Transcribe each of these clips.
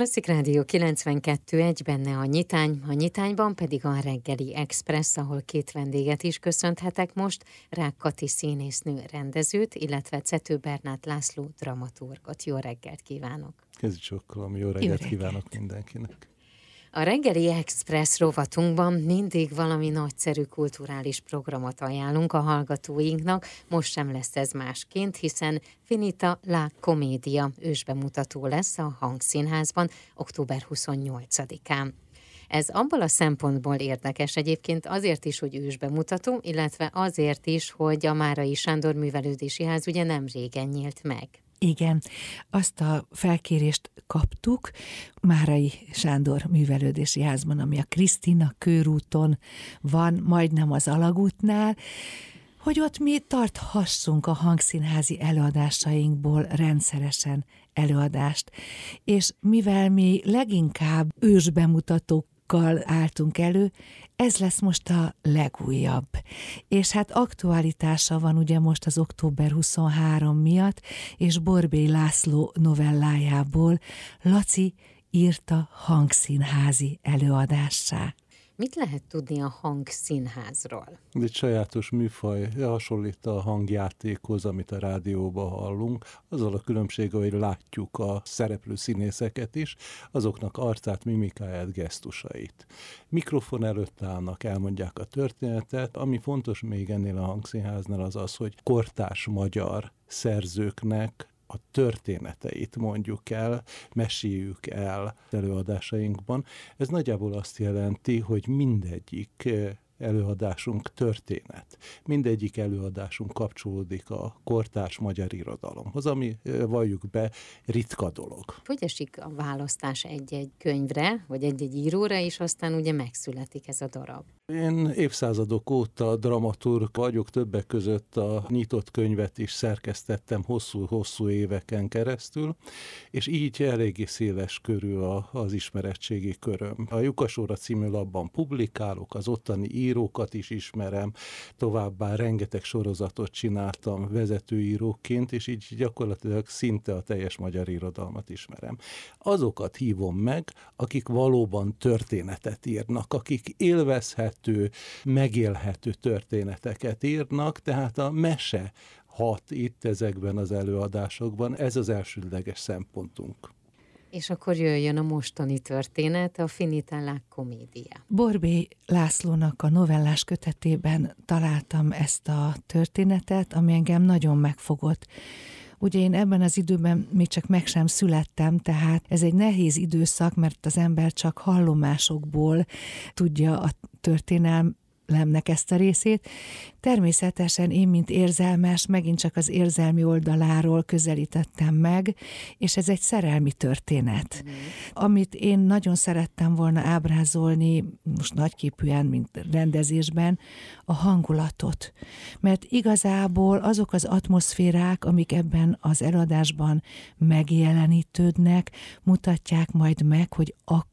Klasszik Rádió 92 egy benne a nyitány, a nyitányban pedig a reggeli express, ahol két vendéget is köszönhetek most, Rák Kati színésznő rendezőt, illetve Cető Bernát László dramaturgot. Jó reggelt kívánok! Kezdjük sokkal, jó reggelt, jó reggelt kívánok mindenkinek! A reggeli Express rovatunkban mindig valami nagyszerű kulturális programot ajánlunk a hallgatóinknak, most sem lesz ez másként, hiszen Finita La Comédia ősbemutató lesz a Hangszínházban október 28-án. Ez abból a szempontból érdekes egyébként azért is, hogy ősbemutató, illetve azért is, hogy a Márai Sándor Művelődési Ház ugye nem régen nyílt meg. Igen, azt a felkérést kaptuk Márai Sándor művelődési házban, ami a Krisztina körúton van, majdnem az alagútnál, hogy ott mi tarthassunk a hangszínházi előadásainkból rendszeresen előadást. És mivel mi leginkább ősbemutatók álltunk elő, ez lesz most a legújabb. És hát aktualitása van ugye most az október 23 miatt, és Borbély László novellájából Laci írta hangszínházi előadássá. Mit lehet tudni a hangszínházról? Ez egy sajátos műfaj, hasonlít a hangjátékhoz, amit a rádióban hallunk, azzal a különbség, hogy látjuk a szereplő színészeket is, azoknak arcát, mimikáját, gesztusait. Mikrofon előtt állnak, elmondják a történetet, ami fontos még ennél a hangszínháznál az az, hogy kortárs magyar szerzőknek a történeteit mondjuk el, meséljük el előadásainkban. Ez nagyjából azt jelenti, hogy mindegyik előadásunk történet. Mindegyik előadásunk kapcsolódik a kortárs magyar irodalomhoz, ami valljuk be ritka dolog. Hogy esik a választás egy-egy könyvre, vagy egy-egy íróra, és aztán ugye megszületik ez a darab? Én évszázadok óta dramaturg vagyok, többek között a nyitott könyvet is szerkesztettem hosszú-hosszú éveken keresztül, és így eléggé széles körű az ismerettségi köröm. A Jukasóra című labban publikálok, az ottani írókat is ismerem, továbbá rengeteg sorozatot csináltam vezetőíróként, és így gyakorlatilag szinte a teljes magyar irodalmat ismerem. Azokat hívom meg, akik valóban történetet írnak, akik élvezhet érthető, megélhető történeteket írnak, tehát a mese hat itt ezekben az előadásokban, ez az elsődleges szempontunk. És akkor jöjjön a mostani történet, a Finitálák komédia. Borbé Lászlónak a novellás kötetében találtam ezt a történetet, ami engem nagyon megfogott. Ugye én ebben az időben még csak meg sem születtem, tehát ez egy nehéz időszak, mert az ember csak hallomásokból tudja a történelm lemnek ezt a részét. Természetesen én, mint érzelmes, megint csak az érzelmi oldaláról közelítettem meg, és ez egy szerelmi történet. Mm. Amit én nagyon szerettem volna ábrázolni, most nagyképűen, mint rendezésben, a hangulatot. Mert igazából azok az atmoszférák, amik ebben az eladásban megjelenítődnek, mutatják majd meg, hogy akkor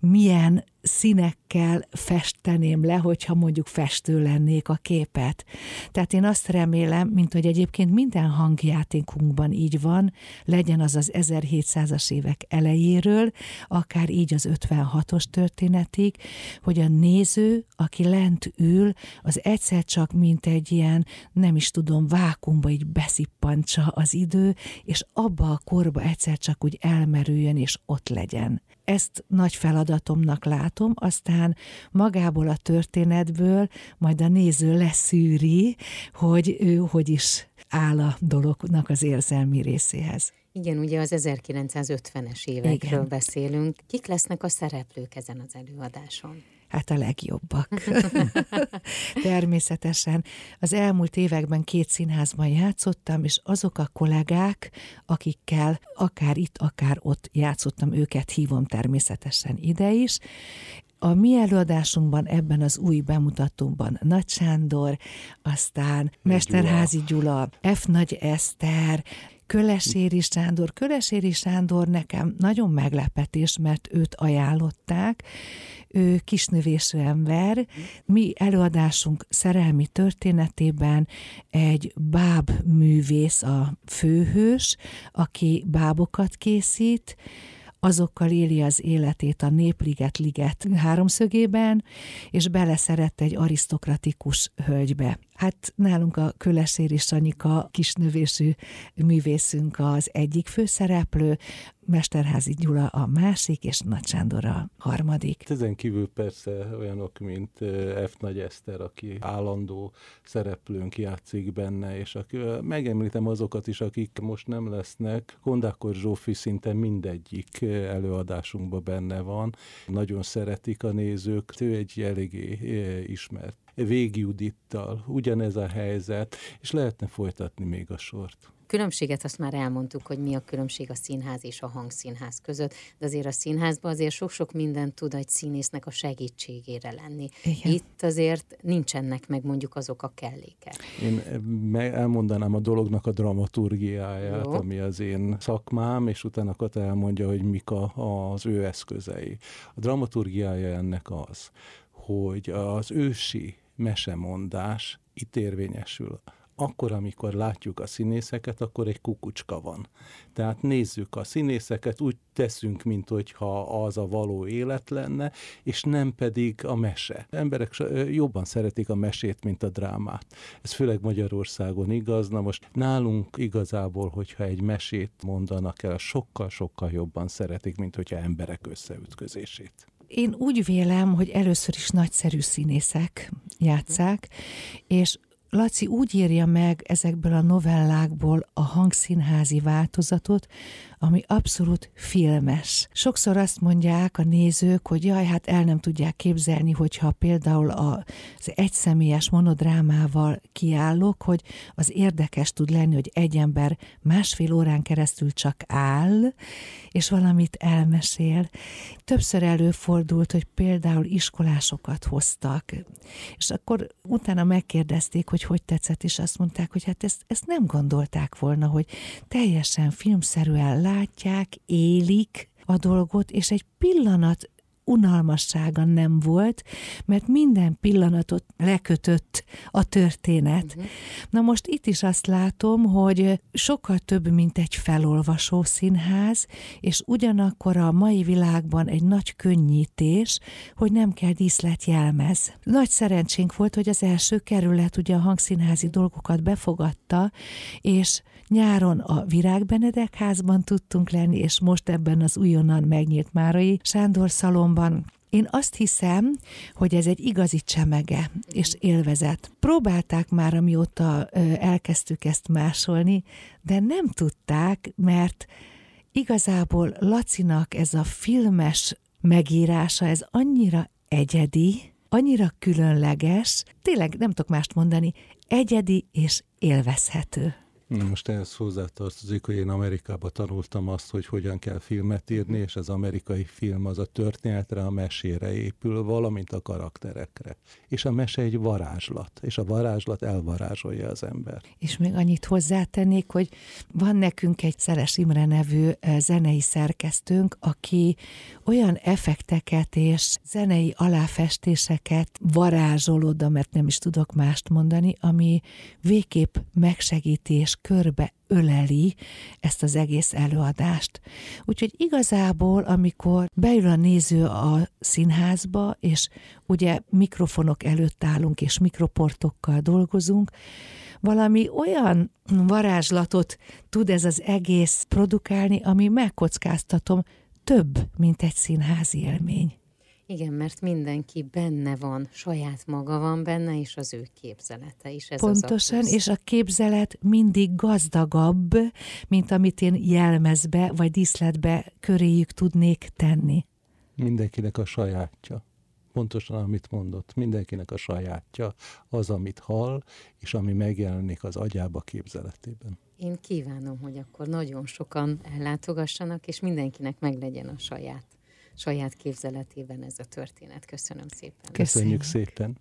milyen színekkel festeném le, hogyha mondjuk festő lennék a képet. Tehát én azt remélem, mint hogy egyébként minden hangjátékunkban így van, legyen az az 1700-as évek elejéről, akár így az 56-os történetig, hogy a néző, aki lent ül, az egyszer csak mint egy ilyen, nem is tudom, vákumba így beszippantsa az idő, és abba a korba egyszer csak úgy elmerüljön és ott legyen. Ezt nagy feladatomnak látom, aztán magából a történetből majd a néző leszűri, hogy ő hogy is áll a dolognak az érzelmi részéhez. Igen, ugye az 1950-es évekről Igen. beszélünk. Kik lesznek a szereplők ezen az előadáson? Hát a legjobbak. Természetesen. Az elmúlt években két színházban játszottam, és azok a kollégák, akikkel akár itt, akár ott játszottam, őket hívom természetesen ide is, a mi előadásunkban, ebben az új bemutatóban Nagy Sándor, aztán Mesterházi Gyula, F. Nagy Eszter, Köleséri Sándor. Köleséri Sándor nekem nagyon meglepetés, mert őt ajánlották, ő kisnövésű ember. Mi előadásunk szerelmi történetében egy báb művész a főhős, aki bábokat készít, azokkal éli az életét a Népliget liget háromszögében, és beleszerett egy arisztokratikus hölgybe. Hát nálunk a Köleséri Sanyika kisnövésű művészünk az egyik főszereplő, Mesterházi Gyula a másik, és Nagy Sándor a harmadik. Ezen kívül persze olyanok, mint F. Nagy Eszter, aki állandó szereplőnk játszik benne, és aki, megemlítem azokat is, akik most nem lesznek. Kondákor Zsófi szinte mindegyik előadásunkban benne van. Nagyon szeretik a nézők, ő egy eléggé ismert Végjudittal, ugyanez a helyzet, és lehetne folytatni még a sort. Különbséget azt már elmondtuk, hogy mi a különbség a színház és a hangszínház között, de azért a színházban azért sok-sok mindent tud egy színésznek a segítségére lenni. Igen. Itt azért nincsenek meg mondjuk azok a kellékek. Én elmondanám a dolognak a dramaturgiáját, Jó. ami az én szakmám, és utána Kata elmondja, hogy mik a, az ő eszközei. A dramaturgiája ennek az, hogy az ősi mesemondás itt érvényesül akkor, amikor látjuk a színészeket, akkor egy kukucska van. Tehát nézzük a színészeket, úgy teszünk, mint hogyha az a való élet lenne, és nem pedig a mese. Emberek jobban szeretik a mesét, mint a drámát. Ez főleg Magyarországon igaz. Na most nálunk igazából, hogyha egy mesét mondanak el, sokkal-sokkal jobban szeretik, mint hogyha emberek összeütközését. Én úgy vélem, hogy először is nagyszerű színészek játszák, és Laci úgy írja meg ezekből a novellákból a hangszínházi változatot, ami abszolút filmes. Sokszor azt mondják a nézők, hogy jaj, hát el nem tudják képzelni, hogyha például az egyszemélyes monodrámával kiállok, hogy az érdekes tud lenni, hogy egy ember másfél órán keresztül csak áll, és valamit elmesél. Többször előfordult, hogy például iskolásokat hoztak, és akkor utána megkérdezték, hogy hogy tetszett, és azt mondták, hogy hát ezt, ezt nem gondolták volna, hogy teljesen filmszerűen látják, élik a dolgot, és egy pillanat unalmassága nem volt, mert minden pillanatot lekötött a történet. Uh-huh. Na most itt is azt látom, hogy sokkal több, mint egy felolvasó színház, és ugyanakkor a mai világban egy nagy könnyítés, hogy nem kell díszletjelmez. Nagy szerencsénk volt, hogy az első kerület ugye a hangszínházi dolgokat befogadta, és Nyáron a Virágbenedek házban tudtunk lenni, és most ebben az újonnan megnyílt Márai Sándor szalomban én azt hiszem, hogy ez egy igazi csemege és élvezet. Próbálták már, amióta elkezdtük ezt másolni, de nem tudták, mert igazából Lacinak ez a filmes megírása, ez annyira egyedi, annyira különleges, tényleg nem tudok mást mondani, egyedi és élvezhető. Most ehhez hozzátartozik, hogy én Amerikában tanultam azt, hogy hogyan kell filmet írni, és az amerikai film az a történetre, a mesére épül, valamint a karakterekre. És a mese egy varázslat, és a varázslat elvarázsolja az ember. És még annyit hozzátennék, hogy van nekünk egy Szeres Imre nevű zenei szerkesztőnk, aki olyan effekteket és zenei aláfestéseket varázsol oda, mert nem is tudok mást mondani, ami végképp megsegíti és körbe öleli ezt az egész előadást. Úgyhogy igazából, amikor beül a néző a színházba, és ugye mikrofonok előtt állunk, és mikroportokkal dolgozunk, valami olyan varázslatot tud ez az egész produkálni, ami megkockáztatom, több, mint egy színházi élmény. Igen, mert mindenki benne van, saját maga van benne, és az ő képzelete is. Ez Pontosan, az a és a képzelet mindig gazdagabb, mint amit én jelmezbe vagy díszletbe köréjük tudnék tenni. Mindenkinek a sajátja. Pontosan, amit mondott, mindenkinek a sajátja, az, amit hall, és ami megjelenik az agyába képzeletében. Én kívánom, hogy akkor nagyon sokan ellátogassanak, és mindenkinek meglegyen a saját saját képzeletében ez a történet. Köszönöm szépen. Köszönjük, Köszönjük szépen.